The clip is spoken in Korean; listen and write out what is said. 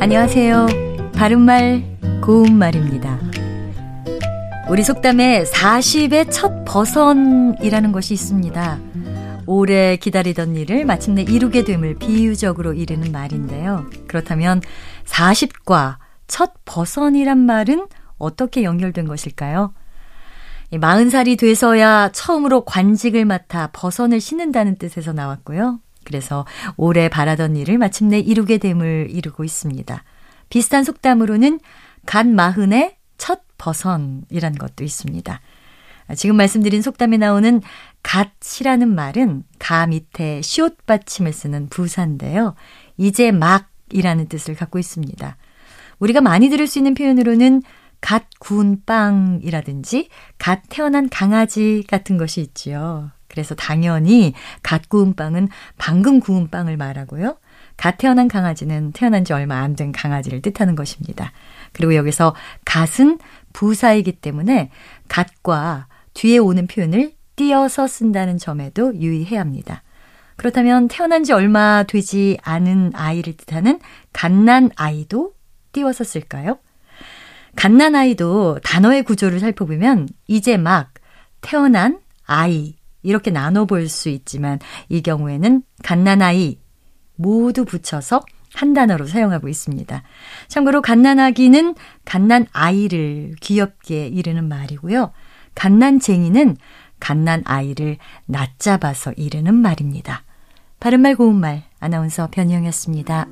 안녕하세요. 바른말, 고운말입니다. 우리 속담에 40의 첫 버선이라는 것이 있습니다. 오래 기다리던 일을 마침내 이루게 됨을 비유적으로 이르는 말인데요. 그렇다면 40과 첫 버선이란 말은 어떻게 연결된 것일까요? 40살이 돼서야 처음으로 관직을 맡아 버선을 신는다는 뜻에서 나왔고요. 그래서 오래 바라던 일을 마침내 이루게 됨을 이루고 있습니다. 비슷한 속담으로는 갓 마흔에 첫 버선이란 것도 있습니다. 지금 말씀드린 속담에 나오는 갓이라는 말은 가 밑에 시옷 받침을 쓰는 부사인데요. 이제 막이라는 뜻을 갖고 있습니다. 우리가 많이 들을 수 있는 표현으로는 갓 구운 빵이라든지 갓 태어난 강아지 같은 것이 있지요. 그래서 당연히 갓 구운 빵은 방금 구운 빵을 말하고요. 갓 태어난 강아지는 태어난 지 얼마 안 된 강아지를 뜻하는 것입니다. 그리고 여기서 갓은 부사이기 때문에 갓과 뒤에 오는 표현을 띄어서 쓴다는 점에도 유의해야 합니다. 그렇다면 태어난 지 얼마 되지 않은 아이를 뜻하는 갓난 아이도 띄워서 쓸까요? 갓난 아이도 단어의 구조를 살펴보면 이제 막 태어난 아이 이렇게 나눠 볼 수 있지만 이 경우에는 갓난 아이 모두 붙여서 한 단어로 사용하고 있습니다. 참고로 갓난아기는 갓난 아이를 귀엽게 이르는 말이고요. 갓난쟁이는 갓난 아이를 낮잡아서 이르는 말입니다. 바른말 고운말 아나운서 변희영이었습니다.